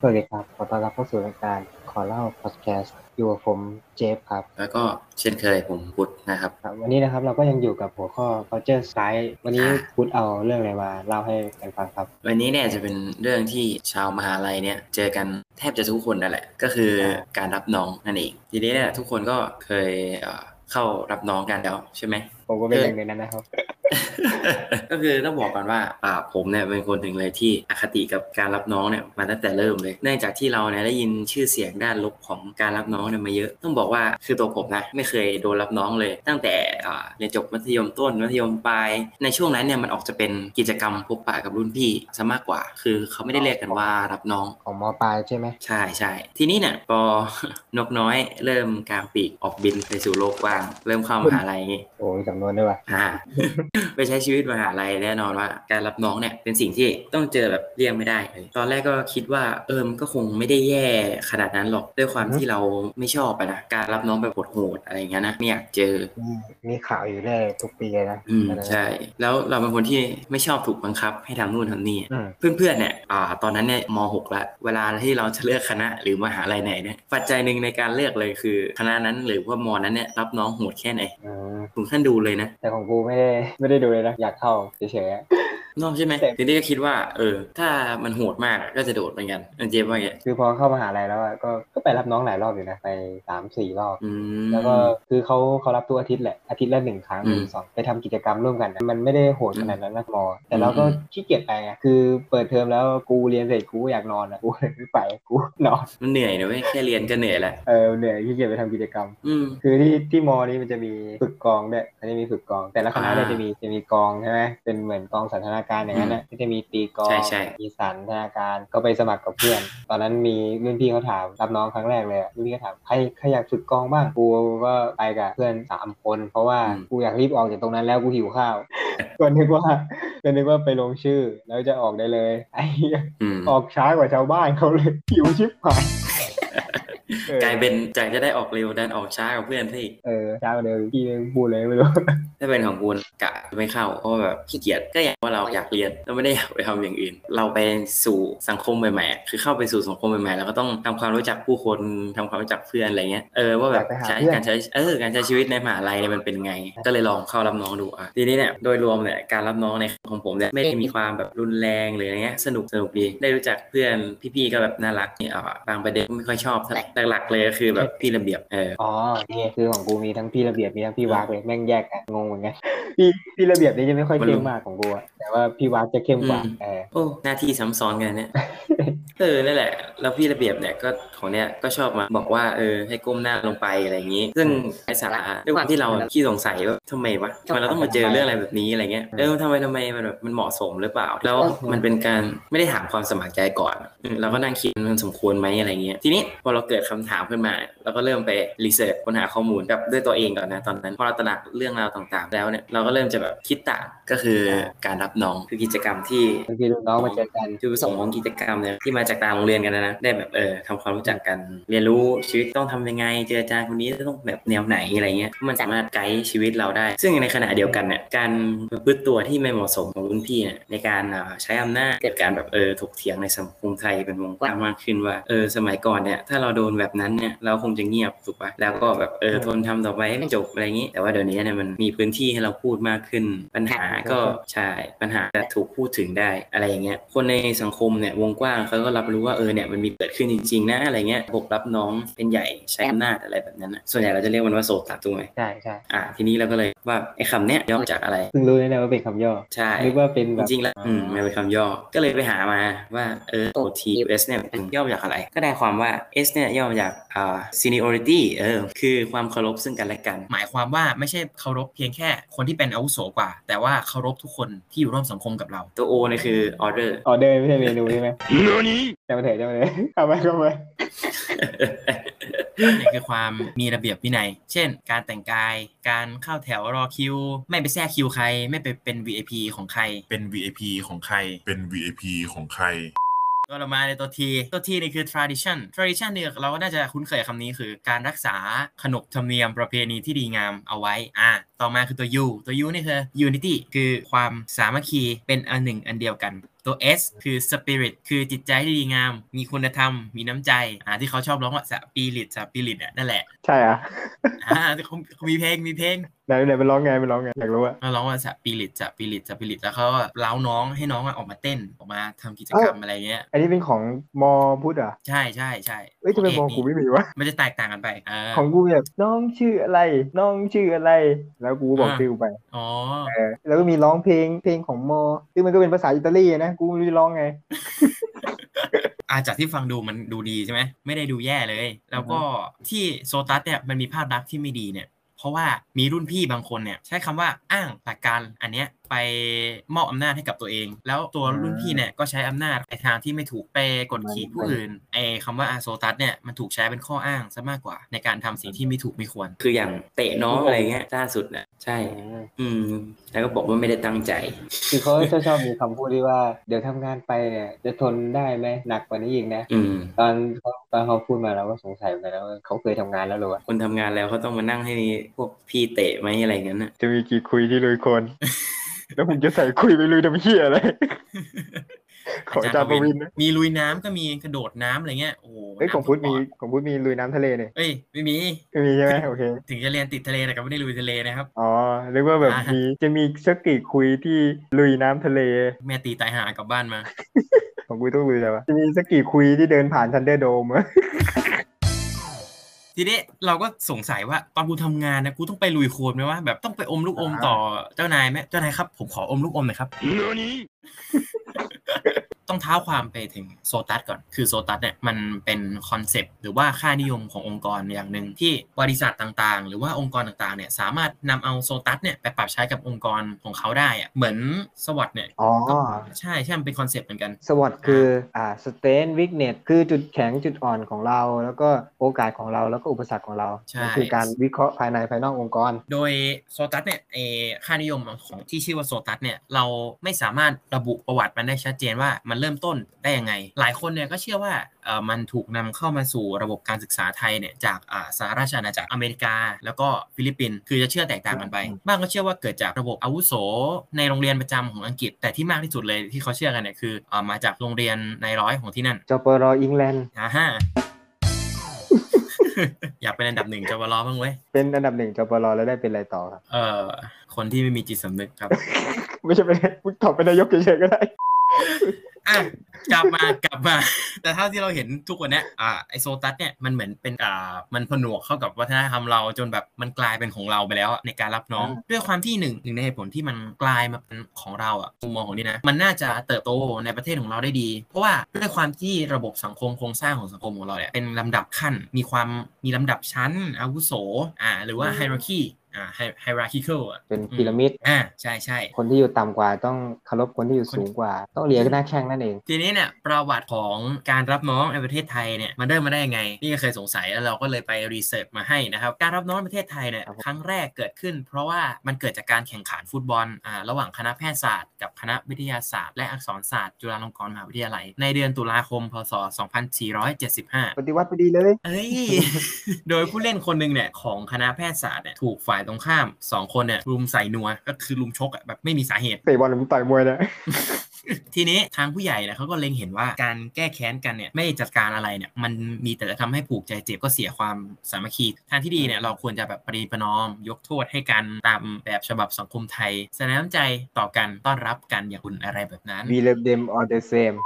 สวัสดีครับ ขอต้อนรับเข้าสู่รายการขอเล่าพอดแคสต์อยู่กับผมเจฟครับ แล้วก็เช่นเคยผมพุทธนะครับ ครับ วันนี้นะครับเราก็ยังอยู่กับหัวข้อ culture science วันนี้อ่าพุทธเอาเรื่องอะไรมาเล่าให้กันฟังครับ วันนี้เนี่ยจะเป็นเรื่องที่ชาวมหาลัยเนี่ยเจอกันแทบจะทุกคนนั่นแหละ ก็คือการรับน้องนั่นเอง ทีนี้เนี่ยทุกคนก็เคยเอ่อเข้ารับน้องกันแล้วใช่ไหมผมก็เป็นหนึ่งในนั้นนะครับ ก็คือต้องบอกก่อนว่าอ่าผมเนี่ยเป็นคนหนึ่งเลยที่อคติกับการรับน้องเนี่ยมาตั้งแต่เริ่มเลย เนื่องจากที่เราเนี่ยได้ยินชื่อเสียงด้านลบของการรับน้องเนี่ยมาเยอะ ต้องบอกว่าคือตัวผมนะไม่เคยโดนรับน้องเลย ตั้งแต่อ่าเรียนจบมัธยมต้นมัธยมปลายในช่วงนั้นเนี่ยมันออกจะเป็นกิจกรรมพบปะกับรุ่นพี่ซะมากกว่า คือเขาไม่ได้เรียกกันว่ารับน้องของมปลายใช่ไหมใช่ใช่ทีนี้เนี่ยพอนกน้อยเริ่มกางปีกออกบินไปสู่โลกกว้าง เริ่มเข้ามหาลัยอย่างงี้โอ้ยสำนวนด้วยว่ะอ่าไปใช้ชีวิตมหาลัยแน่นอนว่า การรับน้องเนี่ยเป็นสิ่งที่ต้องเจอแบบเลี่ยงไม่ได้เลยตอนแรกก็คิดว่าเออมันก็คงไม่ได้แย่ขนาดนั้นหรอกด้วยความที่เราไม่ชอบอะนะการรับน้องแบบโหดๆอะไรอย่างเงี้ยนะไม่อยากเจอมีมีข่าวอยู่เรื่อยทุกปีเลยนะอืมใช่ แล้วเราเป็นคนที่ไม่ชอบถูกบังคับ ให้ทำนู่นทำนี่อืมเพื่อนๆเนี่ยอ่าตอนนั้นเนี่ยม .6 ละเวลาที่เราจะเลือกคณะหรือมหาลัยไหนเนี่ยปัจจัยหนึ่งในการเลือกเลยคือ คณะนั้นหรือว่ามอนั้นเนี่ยรับน้องโหดแค่ไหนอืมถึงขั้นดูเลยนะ แต่ของกูไม่ได้ไม่ได้ดูเลยนะ อยากเข้าเฉยๆ นอกใช่ไหมแต่ทีนี้ก็คิดว่า เออ ถ้ามันโหดมากก็จะโดดเหมือนกันเออเจมส์ว่าไงคือพอเข้ามหาลัยแล้วอะก็ก็ไปรับน้องหลายรอบอยู่นะไปสามสี่รอบอืมแล้วก็คือเขาเขารับทุกอาทิตย์แหละอาทิตย์ละหนึ่งครั้งหอืรือมสองไปทำกิจกรรมร่วมกันนะมันไม่ได้โหดขนาดนั้นนะมอ แต่เราก็อืมขี้เกียจไปไงคือเปิดเทอมแล้วกูเรียนเสร็จกูอยากนอนอะกูเลยไม่ไปกูนอนมันเหนื่อยนะเว้ยแค่เรียนก็เหนื่อยแล้วเออเหนื่อยขี้เกียจไปทำกิจกรรมอืมคือที่ที่มอนี้มันจะมีฝึกกองด้วยมันจะมีฝึกกอง แต่ละคณะเนี่ยอ่าจะมีจะมีกองใช่ไหมเป็นเหมือนกองสันทนาการอย่างนั้นนะที่จะมีตีกลองใช่ใช่มีสันทนาการก็ไปสมัครกับเพื่อน ตอนนั้นมีรุ่นพี่เขาถามรับน้องครั้งแรกเลยอะรุ่นพี่ก็ถามใครใครอยากฝึกกองบ้างกูก็ไปกับเพื่อนสามคนเพราะว่ากูอยากรีบออกจากตรงนั้นแล้วกูหิวข้าวก็นึกว่าก็นึกว่าไปลงชื่อแล้วจะออกได้เลยไอ้เหี้ยอืมออกช้ากว่าชาวบ้านเขาเลยหิวชิบหายเออ กลายเป็นจากจะได้ออกเร็วดันออกช้ากับเพื่อนที่เออช้ากว่าเดิมพี่ยังพูดเลยไม่รู้ถ้าเป็นของกูกะไม่เข้าเพราะว่าแบบขี้เกียจก็อยากว่าเราอยากเรียนเราไม่ได้อยากไปทำอย่างอื่น เราไปสู่สังคมใหม่ๆอะคือเข้าไปสู่สังคมใหม่ๆแล้วก็ต้องทำความรู้จักผู้คนทำความรู้จักเพื่อนอะไรเงี้ยเออว่าแบบอยากไปหาใช้เพื่อนการใช้เออการใช้ชีวิตในมหาลัยเนี่ยมันเป็นไง ก็เลยลองเข้ารับน้องดูอะทีนี้เนี่ยโดยรวมเนี่ยการรับน้องในของผมเนี่ยไม่ได้มีความแบบรุนแรงหรืออะไรเงี้ยสนุกสนุกดีได้รู้จักเพื่อนพี่ๆก็แบบน่ารักเนี่ยอะบางประเด็นไม่ค่อยชอบเท่าไหร่หลักๆเลยก็คือแบบพี่ระเบียบเอออ๋อนี่คือของกูมีทั้งพี่ระเบียบมีทั้งพี่วากเลยแม่งแยกกันงงเหมือนกันพี่พี่ระเบียบนี่จะไม่ค่อยเข้มมากของกูอะแต่ว่าพี่วากจะเข้มกว่าอืมเออโอ้หน้าที่ซ้ำซ้อนกันเนี่ยเออนั่นแหละ แล้วพี่ระเบียบเนี่ยก็ของเนี่ยก็ชอบมาบอกว่าเออให้ก้มหน้าลงไปอะไรอย่างนี้ ซึ่งไอสาระด้วยความที่เราขี้สงสัยว่าทำไมวะทำไมเราต้องมาเจอเรื่องอะไรแบบนี้อะไรเงี้ยเออทำไมทำไมมันแบบมันเหมาะสมหรือเปล่า แล้วมันเป็นการไม่ได้ถามความสมัครใจก่อนอืมเราก็นั่งคิดมันสมควรไหมอะไรเงี้ยทีนี้พอเราเกิดคำถามขึ้นมาเราก็เริ่มไปรีเสิร์ชค้นหาข้อมูลกับด้วยตัวเองก่อนนะตอนนั้นพอเราตระหนักเรื่องราวต่างๆ แล้วเนี่ยเราก็เริ่มจะแบบคิดต่างก็คือการรับน้องคือกิจกรรมที่บางทีลูกน้องมาเจอกันจุดประสงค์ของกิจกรรมเนี่ยที่มาจากต่างโรงเรียนกันนะนะได้แบบเออทำความรู้จักกันเรียนรู้ชีวิตต้องทำยังไง เจออาจารย์คนนี้ต้องแบบแนวไหนอะไรเงี้ยมันสามารถไกด์ชีวิตเราได้ ซึ่งในขณะเดียวกันเนี่ยการประพฤติตัวที่ไม่เหมาะสมของรุ่นพี่เนี่ยในการอ่าใช้อำนาจเกิดการแบบเออถกเถียงในสังคมไทยเป็นวงกว้างมากขึ้นว่าเออสมัยก่อนเนี่ยถ้าเราโดนแบบนั้นเนี่ยเราคงจะเงียบถูกปะแล้วก็แบบเออทนทำต่อไปให้มันจบอะไรอย่างนี้ แต่ว่าเดี๋ยวนี้เนี่ยมันมีพื้นที่ให้เราพูดมากขึ้น ปัญหาก็ใช่ปัญหาจะถูกพูดถึงได้อะไรอย่างเงี้ยคนในสังคมเนี่ยวงกว้างเขาก็รับรู้ว่าเออเนี่ยมันมีเกิดขึ้นจริงๆนะอะไรเงี้ยพวกรับน้องเป็นใหญ่ใช้อำนาจอะไรแบบนั้นนะส่วนใหญ่เราจะเรียกมันว่าโสตถูกไหมใช่ใช่อ่าทีนี้เราก็เลยว่าไอ้คำเนี้ยย่อมาจากอะไรเพิ่งรู้เลยนะว่าเป็นคำย่อใช่นึกว่าเป็นจแบบริงๆแล้วอืมมันเป็นคำย่อก็เลยไปหามาว่าเออ OTUS เนี่ยมันย่อมาจากอะไร ก็ได้ความว่า S เนี่ยย่อมาจากอ่า seniority เออคือความเคารพซึ่งกันและกัน หมายความว่าไม่ใช่เคารพเพียงแค่คนที่เป็นอาวุโสกว่า แต่ว่าเคารพทุกคนที่อยู่ร่วมสังคมกับเรา ตัว O เนี่ยคือ order ออเดอร์ไม่ใช่เมนูใช่ไหมจำมาเถอะจำมาเถอะเข้าไปเข้าไปนี่คือความมีระเบียบวินัย เช่น การแต่งกาย การเข้าแถวรอคิว ไม่ไปแทรกคิวใคร ไม่ไปเป็น VIP ของใคร เป็น VIP ของใคร เป็น VIP ของใคร ตัวเรามาในตัวทีตัวทีนี่คือ tradition tradition เนี่ยเราก็น่าจะคุ้นเคยคำนี้คือ การรักษาขนบธรรมเนียมประเพณีที่ดีงามเอาไว้อ่าต่อมาคือตัว U ตัว U นี่คือ unity คือความสามัคคีเป็นอันหนึ่งอันเดียวกันตัว S คือ spirit คือจิตใจที่ดีงาม มีคุณธรรม มีน้ำใจ อ่าที่เขาชอบร้องว่าสปิริตสปิริตอะนั่นแหละ ใช่อะอ่าเขาเขามีเพลง มีเพลงไหนไหนมันร้องไงมันร้องไงอยากรู้อะเขาร้องว่าสปิริตสปิริตสปิริตแล้วเขาก็เล้าน้องให้น้องอะออกมาเต้นออกมาทำกิจกรรมอะไรเงี้ย อันนี้เป็นของมอพุทธเหรอะใช่ใช่ใช่เอ้ยทำไมมอกูไม่มีวะมันจะแตกต่างกันไปอ่าของกูแบบน้องชื่ออะไร น้องชื่ออะไร แล้วกูก็บอกอ่าชื่อไปอ๋อเออแล้วก็มีร้องเพลงเพลงของมอซึ่งมันก็เป็นภาษาอิตาลีนะกูไม่รู้จะร้องไงอาจากที่ฟังดูมันดูดีใช่ไหมไม่ได้ดูแย่เลย แล้วก็ที่โซตัสเนี่ยมันมีภาพลักษณ์ที่ไม่ดีเนี่ย เพราะว่ามีรุ่นพี่บางคนเนี่ยใช้คำว่าอ้างหลักการอันเนี้ยไปมอบอำนาจให้กับตัวเอง แล้วตัวรุ่นพี่เนี่ยก็ใช้อำนาจในทางที่ไม่ถูกไปกดขี่ผู้อื่นไอ้คำว่าอาโซตัสเนี่ยมันถูกใช้เป็นข้ออ้างซะมากกว่า ในการทำสิ่งที่ไม่ถูกไม่ควร คืออย่างเตะน้องอะไรเงี้ยล่าสุดน่ะใช่ อืม แล้วก็บอกว่าไม่ได้ตั้งใจ คือเขาจะชอบมีคำพูดที่ว่า เดี๋ยวทำงานไปเนี่ยจะทนได้ไหมหนักกว่านี้อีกนะอืมตอนเขา ตอนเขาพูดมาเราก็สงสัยเหมือนกันนะว่าเขาเคยทำงานแล้วหรือวะคนทำงานแล้วเขาต้องมานั่งให้พวกพี่เตะไหมอะไรเงี้ยน่ะจะมีกี่คุยที่ลุยคน แล้วผมจะใส่คุยไปลุยทำเหี้ยอะไรขออาจารย์ประวินนะมีลุยน้ำก็มีกระโดดน้ำอะไรเงี้ยโอ้โหเฮ้ยของพุทธมีน้ำท่วปอดของพุทธมีลุยน้ำทะเลเนี่ยเอ้ยไม่มีไม่มีใช่ไหมโอเคถึงจะเรียนติดทะเลแต่ก็ไม่ได้ลุยทะเลนะครับอ๋อเรียกว่าแบบอ่าฮะมีจะมีสักกี่คุยที่ลุยน้ำทะเล แม่ตีตายหากลับบ้านมา ของกูต้องลุยอะไรวะจะมีสักกี่คุยที่เดินผ่านทันเดอร์โดมทีนี้เราก็สงสัยว่าตอนกูทำงานนะกูต้องไปลุยโคลนไหมว่าแบบต้องไปอมลูกอมต่อเจ้านายไหมเจ้านายครับ ผมขออมลูกอมหน่อยครับ ต้องเท้าความไปถึงโซตัสก่อน คือโซตัสเนี่ยมันเป็นคอนเซปต์หรือว่าค่านิยมขององค์กรอย่างหนึ่งที่บริษัทต่างๆ หรือว่าองค์กรต่างๆเนี่ยสามารถนำเอาโซตัสเนี่ยไปปรับใช้กับองค์กรของเขาได้อะเหมือน SWOT เนี่ยอ๋อใช่ใช่มันเป็นคอนเซปต์เหมือนกัน SWOT คืออ่า strength weakness คือจุดแข็งจุดอ่อนของเรา แล้วก็โอกาสของเราแล้วก็อุปสรรคของเราใช่มันคือการวิเคราะห์ภายในภายนอกองค์กร โดยโซตัสเนี่ยเออค่านิยมของที่ชื่อว่าโซตัสเนี่ยเราไม่สามารถระบุประวัติมันได้ชัดเจนว่ามันเริ่มต้นได้ยังไง หลายคนเนี่ยก็เชื่อว่าเออมันถูกนำเข้ามาสู่ระบบการศึกษาไทยเนี่ยจากอ่าสหราชอาณาจักรอเมริกา แล้วก็ฟิลิปปินส์คือจะเชื่อแตกต่างกันไป บ้างก็เชื่อว่าเกิดจากระบบอาวุโสในโรงเรียนประจำของอังกฤษ แต่ที่มากที่สุดเลยที่เขาเชื่อกันเนี่ยคือเออมาจากโรงเรียนในร้อยของที่นั่นจปรอิงแลนด์อ่าฮะอยากเป็นอันดับหนึ่งจะวารอบ้างเว้ย เป็นอันดับหนึ่งจปรแล้วได้เป็นอะไรต่อครับ เอ่อ คนที่ไม่มีจิตสำนึกครับ ไม่ใช่เป็นมึงตอบเป็นนายกเฉยๆก็ได้ อะกลับมากลับมา แต่เท่าที่เราเห็นทุกวันเนี้ยอ่าไอโซตัสเนี่ยมันเหมือนเป็นอ่ามันผนวกเข้ากับวัฒนธรรมเราจนแบบมันกลายเป็นของเราไปแล้วอะในการรับน้องอืมด้วยความที่หนึ่งหนึ่งในเหตุผลที่มันกลายมาเป็นของเราอะมุมมองของนี่นะมันน่าจะเติบโตในประเทศของเราได้ดี เพราะว่าด้วยความที่ระบบสังคมโครงสร้างของสังคมของเราเนี่ยเป็นลำดับขั้นมีความมีลำดับชั้นอาวุโสอ่าหรือว่า hierarchy อ่า hierarchical อะเป็นพีระมิดอ่าใช่ใช่คนที่อยู่ต่ำกว่าต้องเคารพคนที่อยู่สูงกว่า ต้องเลียกันหน้าแข้งนั่นเอง ทีนี้เนี่ยประวัติของการรับน้องในประเทศไทยเนี่ยมันเริ่มมาได้ยังไง นี่ก็เคยสงสัยแล้วเราก็เลยไปรีเสิร์ชมาให้นะครับ การรับน้องในประเทศไทยเนี่ยครับผมครั้งแรกเกิดขึ้น เพราะว่ามันเกิดจากการแข่งขันฟุตบอลอ่าระหว่างคณะแพทยศาสตร์ กับคณะวิทยาศาสตร์ และอักษรศาสตร์จุฬาลงกรณ์มหาวิทยาลัย ในเดือนตุลาคมพศ 2475 ปฏิวัติพอดีเลย เอ้ยโดยผู้เล่นคนหนึ่งเนี่ยของคณะแพทยศาสตร์เนี่ยถูกฝ่ายตรงข้ามสองคนเนี่ยรุมใส่นัวก็คือรุมชกอะแบบไม่มีสาเหตุเตะบอลหรือมึงต่อยมวยเนี่ยทีนี้ทางผู้ใหญ่เนี่ยเขาก็เล็งเห็นว่าการแก้แค้นกันเนี่ยไม่จัดการอะไรเนี่ยมันมีแต่จะทำให้ผูกใจเจ็บก็เสียความสามัคคีทางที่ดีเนี่ยเราควรจะแบบปรีประนอม ยกโทษให้กันตามแบบฉบับสังคมไทยแสดงน้ำใจต่อกันต้อนรับกันอย่างอุ่นอะไรแบบนั้น we love them all the same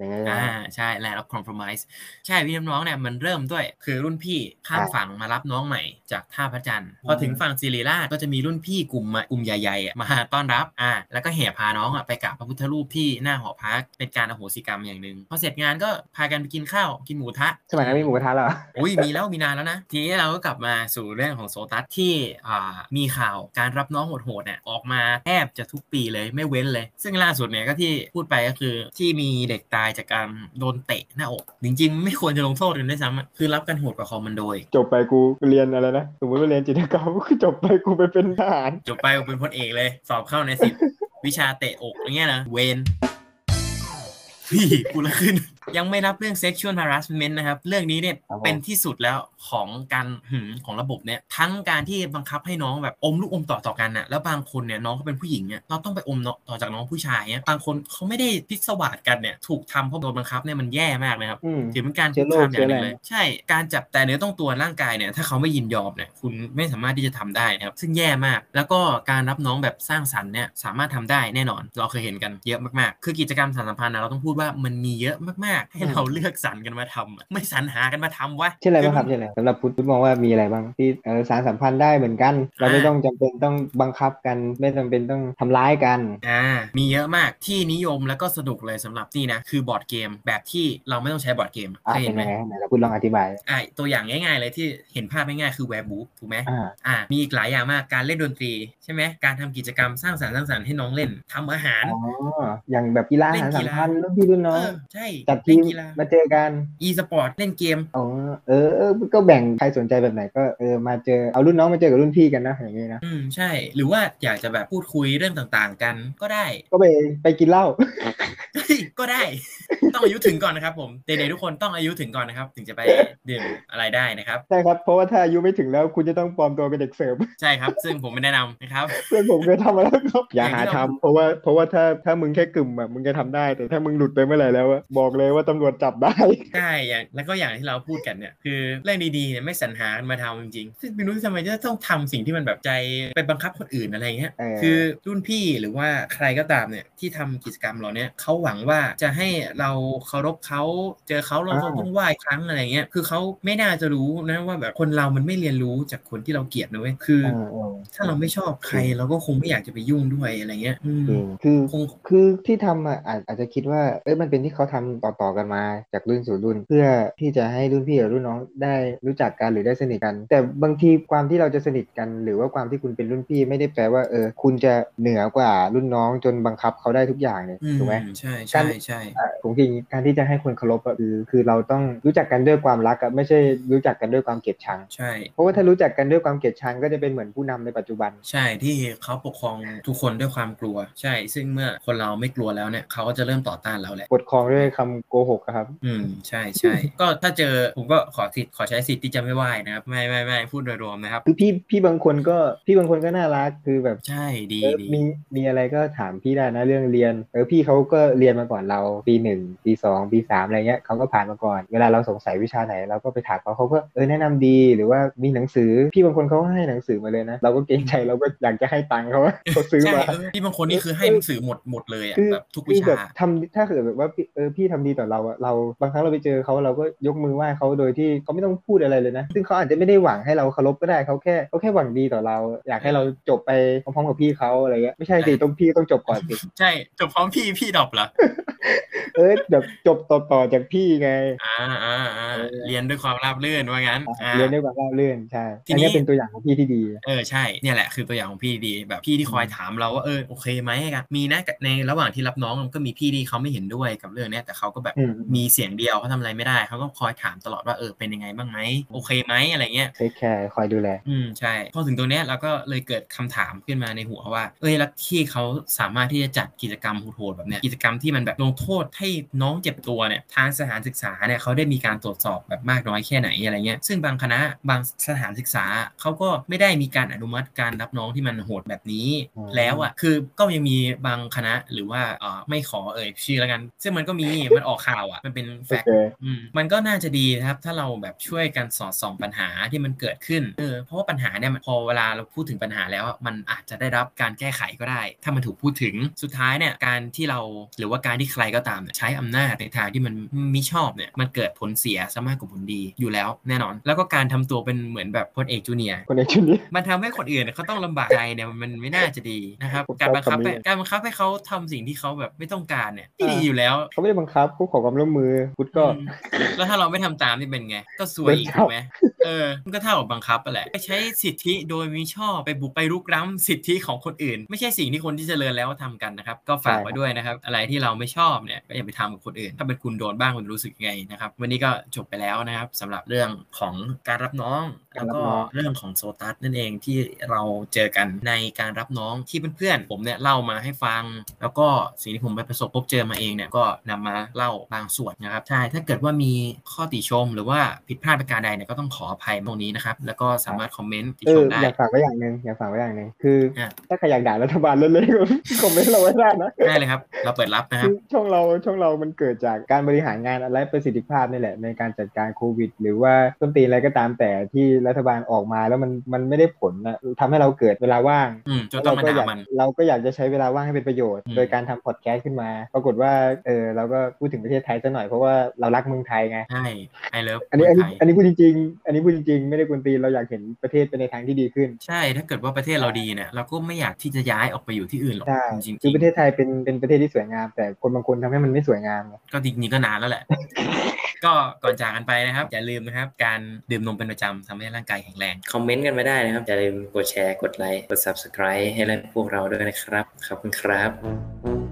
อย่างเงี้ยอ่าใช่ land of compromise ใช่พี่น้องๆเนี่ยมันเริ่มด้วย คือรุ่นพี่ข้ามใช่ฝั่งมารับน้องใหม่จากท่าพระจันทร์พอถึงฝั่งศิริราชก็จะมีรุ่นพี่กลุ่มมากลุ่มใหญ่ๆอะมาต้อนรับอ่าแล้วก็แห่พาน้องอะไปกราบพระพุทธรูปที่หน้าหอพักเป็นการอโหสิกรรมอย่างหนึ่งพอเสร็จงานก็พากันไปกินข้าวกินหมูทะสมัยนั้นมีหมูกระทะเหรออุ้ยมีแล้วมีนานแล้วนะ ทีนี้เราก็กลับมาสู่เรื่องของโซตัสที่อ่ามีข่าวการรับน้องโหดๆเนี่ยออกมาแทบจะทุกปีเลยไม่เว้นเลย ซึ่งล่าสุดเนี่ยก็ที่พูดไปก็คือที่มีเด็กตายจากการโดนเตะหน้าอก จริง ๆ ไม่ควรจะลงโทษกันด้วยซ้ำอะคือรับกันโหดกว่าคอมมานโดอีกจบไปกูเรียนอะไรนะสมมติว่าเรียนจิตรกรรมก็จบไปกูไปเป็นทหาร จบไปเป็นพลเอกเลย สอบเข้าในสิบวิชาเตะอกอย่างเงี้ยนะเวนพี่กูละขึ้นยังไม่นับเรื่อง sexual harassment นะครับ เรื่องนี้เนี่ยครับผมเป็นที่สุดแล้วของการหึงของระบบเนี่ย ทั้งการที่บังคับให้น้องแบบอมลูกอมต่อต่อกันน่ะแล้วบางคนเนี่ยน้องเขาเป็นผู้หญิงเนี่ยเราต้องไปอมเนาะต่อจากน้องผู้ชายเนี่ยบางคนเขาไม่ได้พิศวาสกันเนี่ยถูกทำเพราะโดนบังคับเนี่ยมันแย่มากนะครับอืมถือเป็นการเชื้คุอกโรคคามอย่างหนึ่งเชื้ออะไรเลย ใช่การจับแต่เนื้อต้องตัวร่างกายเนี่ยถ้าเขาไม่ยินยอมเนี่ยคุณไม่สามารถที่จะทำได้นะครับซึ่งแย่มาก แล้วก็การรับน้องแบบสร้างสรรค์เนี่ยสามารถทำได้แน่นอน เราเคยเห็นกันเยอะมากๆ คือกิจกรรมสานสัมพันธ์นะเราต้องพูดว่ามันมีเยอะมากๆให้เราเลือกสรรกันมาทำอะไม่สรรหากันมาทำวะเช่นอะไรบ้างครับอเช่นอะไรสำหรับพุทธพุทธมองว่ามีอะไรบ้างที่เออสานสัมพันธ์ได้เหมือนกัน เราไม่อ่าต้องจำเป็นต้องบังคับกัน ไม่จำเป็นต้องทำร้ายกันอ่ามีเยอะมากที่นิยมแล้วก็สนุกเลยสำหรับนี่นะคือบอร์ดเกมแบบที่เราไม่ต้องใช้บอร์ดเกมอะเคยเห็เป็นยังไงไหนเราพูดลองอธิบายอ่าตัวอย่างง่าย ๆ เลยที่เห็นภาพง่ายๆคือ werewolf ถูกไหมอ่าอ่ามีอีกหลายอย่างมากการเล่นดนตรีใช่ไหมการทำกิจกรรมสร้างสรรค์สร้างสรรค์ให้น้องเล่นทำอาหารอ๋ออย่างแบบกีฬาเล่นกีฬาสารกีสัมฬาพันธ์รุ่นพี่รุ่นน้องเออใช่จัดทีเล่นกีฬามาเจอกันอีสปอร์ตเล่นเกมอ๋อเออเออก็แบ่งใครสนใจแบบไหนก็เออมาเจอเอารุ่นน้องมาเจอกับรุ่นพี่กันนะอย่างงี้นะอืมใช่ หรือว่าอยากจะแบบพูดคุยเรื่องต่างๆ กันก็ได้ ก็ไปไปกินเหล้าก็ได้ ต้องอายุถึงก่อนนะครับ ผมเด็กๆทุกคนต้องอายุถึงก่อนนะครับ ถึงจะไปดื่มอะไรได้นะครับใช่ครับเพราะว่าถ้าอายุไม่ถึงแล้วคุณจะต้องปลอมตัวเป็นเด็กเสิร์ฟใช่ครับ ซึ่งผมไม่แนะนำนะครับเพื่อนผมเคยทำมาแล้วครับอย่าหาอย่างที่เราทำเพราะว่าเพราะว่าถ้าถ้ามึงแค่กึ่มอะมึงจะทำได้ แต่ถ้ามึงหลุดไปเมื่อไหร่แล้วอะบอกเลยว่าตำรวจจับได้ใช่อย่างแล้วก็อย่างที่เราพูดกันเนี่ยคือเรื่องดีๆเนี่ยไม่สรรหากันมาทำจริงๆซึ่งไม่รู้ทำไมจะต้องทำสิ่งที่มันแบบใจไปบังคับคนอื่นอะไรเงี้ยเออคือรุ่นพี่หรือว่าใครก็ตามเนี่ยที่ทำกิจกรรมเหล่าเนี้ยเขาหวังว่าจะให้เราเคารพเขาเจอเขาเราก็ต้องไหว้ครั้งอะไรเงี้ยคือเขาไม่น่าจะรู้นะว่าแบบคนเรามันไม่เรียนรู้จากคนที่เราเกลียดนะเว้ยคือเออเออถ้าเราไม่ชอบใครเราก็คงไม่อยากจะไปยุ่งด้วยอะไรเงี้ยอืมจริงคือคงคือที่ทำอะอาจอาจจะคิดว่าเอ้ยมันเป็นที่เขาทำต่อๆกันมาจากรุ่นสู่รุ่น เพื่อที่จะให้รุ่นพี่กับรุ่นน้องได้รู้จักกันหรือได้สนิทกัน แต่บางทีความที่เราจะสนิทกัน หรือว่าความที่คุณเป็นรุ่นพี่ไม่ได้แปลว่าเออคุณจะเหนือกว่ารุ่นน้องจนบังคับเขาได้ทุกอย่างเนี่ยอืมถูกไหมใช่ใช่ใช่อะผมคิดอย่างนี้การที่จะให้คนเคารพอะคือคือเราต้องรู้จักกันด้วยความรักอะไม่ใช่รู้จักกันด้วยความเกลียดชัง ใช่ เพราะว่าถ้ารู้จักกันด้วยความเกลียดชังก็จะเป็นเหมือนผู้นำในปัจจุบัน ใช่ที่เขาปกครองทุกคนด้วยความกลัว ใช่ ซึ่งเมื่อคนเราไม่กลัวแล้วเนี่ยเขาก็จะเริ่มต่อต้านเราแหละปกครองด้วยคำโกหกอะครับ อืมใช่ใช่ก็ถ้าเจอผมก็ขอสิทธิ์ขอใช้สิทธิ์ที่จะไม่ไหว้นะครับไม่ไม่ไม่พูดโดยรวมนะครับคือพี่พี่บางคนก็พี่บางคนก็น่ารักคือแบบใช่ดีเออดีมีมีอะไรก็ถามพี่ได้นะเรื่องเรียนเออพี่เขาก็เรียนมาก่อนเราปีหนึ่งปีสองปีสามอะไรเงี้ยเขาก็ผ่านมาก่อน เวลาเราสงสัยวิชาไหนเราก็ไปถามเขาเขาก็เออแนะนำดี หรือว่ามีหนังสือพี่บางคนเขาก็ให้หนังสือมาเลยนะ เราก็เกรงใจเราก็อยากจะให้ตังค์เขาว่าเขาซื้อใช่มาเออที่บางคนนี่คือให้หนังสือหมดหมดเลยอะคือแบบทุกวิคือแบชาบทำถ้าเกิดแบบว่าพี่เออพี่ทำดีต่อเราอะเราบางครั้งเราไปเจอเขาเราก็ยกมือไหว้เขาโดยที่เขาไม่ต้องพูดอะไรเลยนะ ซึ่งเขาอาจจะไม่ได้หวังให้เราเคารพก็ได้เขาแค่เขาแค่หวังดีต่อเรา อยากให้เราจบไปพร้อมๆกับพี่เขาอะไรเงี้ยไม่ใช่สิต้องพี่ต้องจบก่อนสิใช่จบพร้อมพี่พี่ดรอปเหรอเออแบบจบต่อๆจากพี่ไง อ่าอ่าอ่าเออเรียนด้วยความราบรื่นว่างั้นอ่าเรียนด้วยความราบรื่นใช่ทีอันนี้นี้เป็นตัวอย่างของพี่ที่ดี เออใช่เนี่ยแหละคือตัวอย่างของพี่ดี แบบพี่ที่คอยถามเราว่าเออโอเคไหมกันมีนะในระหว่างที่รับน้องมันก็มีพี่ที่เขาไม่เห็นด้วยกับเรื่องเนี้ยแต่เขาก็แบบอืมมีเสียงเดียวเขาทำอะไรไม่ได้เขาก็คอยถามตลอดว่าเออเป็นยังไงบ้างไหมโอเคไหมอะไรเงี้ยเทคแคร์คอยดูแล อืมใช่พอถึงตรงเนี้ยเราก็เลยเกิดคำถามขึ้นมาในหัวว่า เอ้ยแล้วที่เขาสามารถที่จะจัดกิจกรรมโหดๆแบบเนี้ยกิจกรรมที่มันแบบลงโทษให้น้องเจ็บตัวเนี่ยทางสถานศึกษาเนี่ยเขาได้มีการตรวจสอบแบบมากน้อยแค่ไหนอะไรเงี้ยซึ่งบางคณะบางสถานศึกษาเขาก็ไม่ได้มีการอนุมัติการรับน้องที่มันโหดแบบนี้อืมแล้วอะคือก็ยังมีบางคณะหรือว่าเอ่อไม่ขอเอ่ยชื่อแล้วกัน ซึ่งมันก็มีมันออกข่าวอะมันเป็นแฟโอกต์เคอืมมันก็น่าจะดีนะครับถ้าเราแบบช่วยกันสอดส่องปัญหาที่มันเกิดขึ้นเออเพราะว่าปัญหาเนี่ยมันพอเวลาเราพูดถึงปัญหาแล้วอะมันอาจจะได้รับการแก้ไขก็ได้ ถ้ามันถูกพูดถึงสุดท้ายเนี่ยการที่เราหรือว่าการที่ใครก็ตามเนี่ยใช้อำนาจในทางที่มันไม่ชอบเนี่ยมันเกิดผลเสียซะมากกว่าผลดีอยู่แล้วแน่นอน แล้วก็การทำตัวเป็นเหมือนแบบพลเอกจูเนียร์คนในชุดนี้มันทำให้คนอื่นเขาต้องลำบากใจเนี่ยมันไม่น่าจะดีนะครับผมการบังคับชอบคำนี้ให้การบังคับให้เขาทำสิ่งที่เขาแบบไม่ต้องการเนี่ยไม่ดีอยู่แล้วเขาไม่ได้บังคับเขาขอความร่วมมือพุทธก็อืมแล้วถ้าเราไม่ทำตามนี่เป็นไง ก็ซวยอีกโดนจับถูกไหมเออมันก็เท่ากับบังคับไปแหละไปใช้สิทธิโดยมิชอบไปบุกไปรุกล้ำสิทธิของคนอื่น ไม่ใช่สิ่งที่คนที่เจริญแล้วทำกันนะครับ ก็ฝากไว้ด้วยนะครับ อะไรที่เราไม่ชอบเนี่ยก็อย่าไปทำกับคนอื่น ถ้าเป็นคุณโดนบ้างคุณรู้สึกยังไงนะครับ วันนี้ก็จบไปแล้วนะครับสำหรับเรื่องของการรับน้องแล้วก็เรื่องของโซตัสนั่นเองที่เราเจอกันในการรับน้องที่เพื่อนๆผมเนี่ยเล่ามาให้ฟัง แล้วก็สิ่งที่ผมไปประสบพบเจอมาเองเนี่ยก็นำมาเล่าบางส่วนนะครับใช่ถ้าเกิดว่ามีข้อติชม หรือว่าผิดพลาดประการใดเนี่ยก็ต้องขออภัยตรงนี้นะครับแล้วก็สามารถคอมเมนต์ติเอชอมได้อยากฝากไว้อย่างหนึ่งอยากฝากไว้อย่างหนึ่งคืออะถ้าใครอยากด่ารัฐบาลเล่นๆคอมเมนต์เราไว้ได้นะได้เลยครับเราเปิดรับนะคคืรับอช่องเราช่องเรามันเกิดจากการบริหารงานอะไรประสิทธิภาพนี่แหละในการจัดการโควิด หรือว่าต้นตีนอะไรก็ตามแต่ที่รัฐบาลออกมาแล้วมันมันไม่ได้ผลนะทำให้เราเกิดเวลาว่างอืมจนต้องมาเราก็อากด่ายมันเราก็อยากจะใช้เวลาว่างให้เป็นประโยชน์อืมโดยการทำพอดแคสต์ขึ้นมา ปรากฏว่าเออเราก็พูดถึงประเทศไทยซะหน่อยเพราะว่าเรารักเมืองไทยไงใช่ I love อันนี้อันนี้ไทยอันนี้พูดจริงๆอันนี้พูดจริงๆไม่ได้กวนตีนเราอยากเห็นประเทศไปในทางที่ดีขึ้น ใช่ถ้าเกิดว่าประเทศเราดีเนี่ยเราก็ไม่อยากที่จะย้ายออกไปอยู่ที่อื่นหรอกใช่จริงๆคือประเทศไทยเป็นเป็นประเทศที่สวยงาม แต่คนบางคนทำให้มันไม่สวยงามไงก็จริงๆก็นานแล้วแหละ ก็ก่อนจากกันไปนะครับอย่าลืมนะครับ การดื่มนมเป็นประจำทำให้ร่างกายแข็งแรง คอมเมนต์กันมาได้นะครับ อย่าลืมกดแชร์ กดไลค์ กด subscribe ให้พวกเราด้วยนะครับ ขอบคุณครับ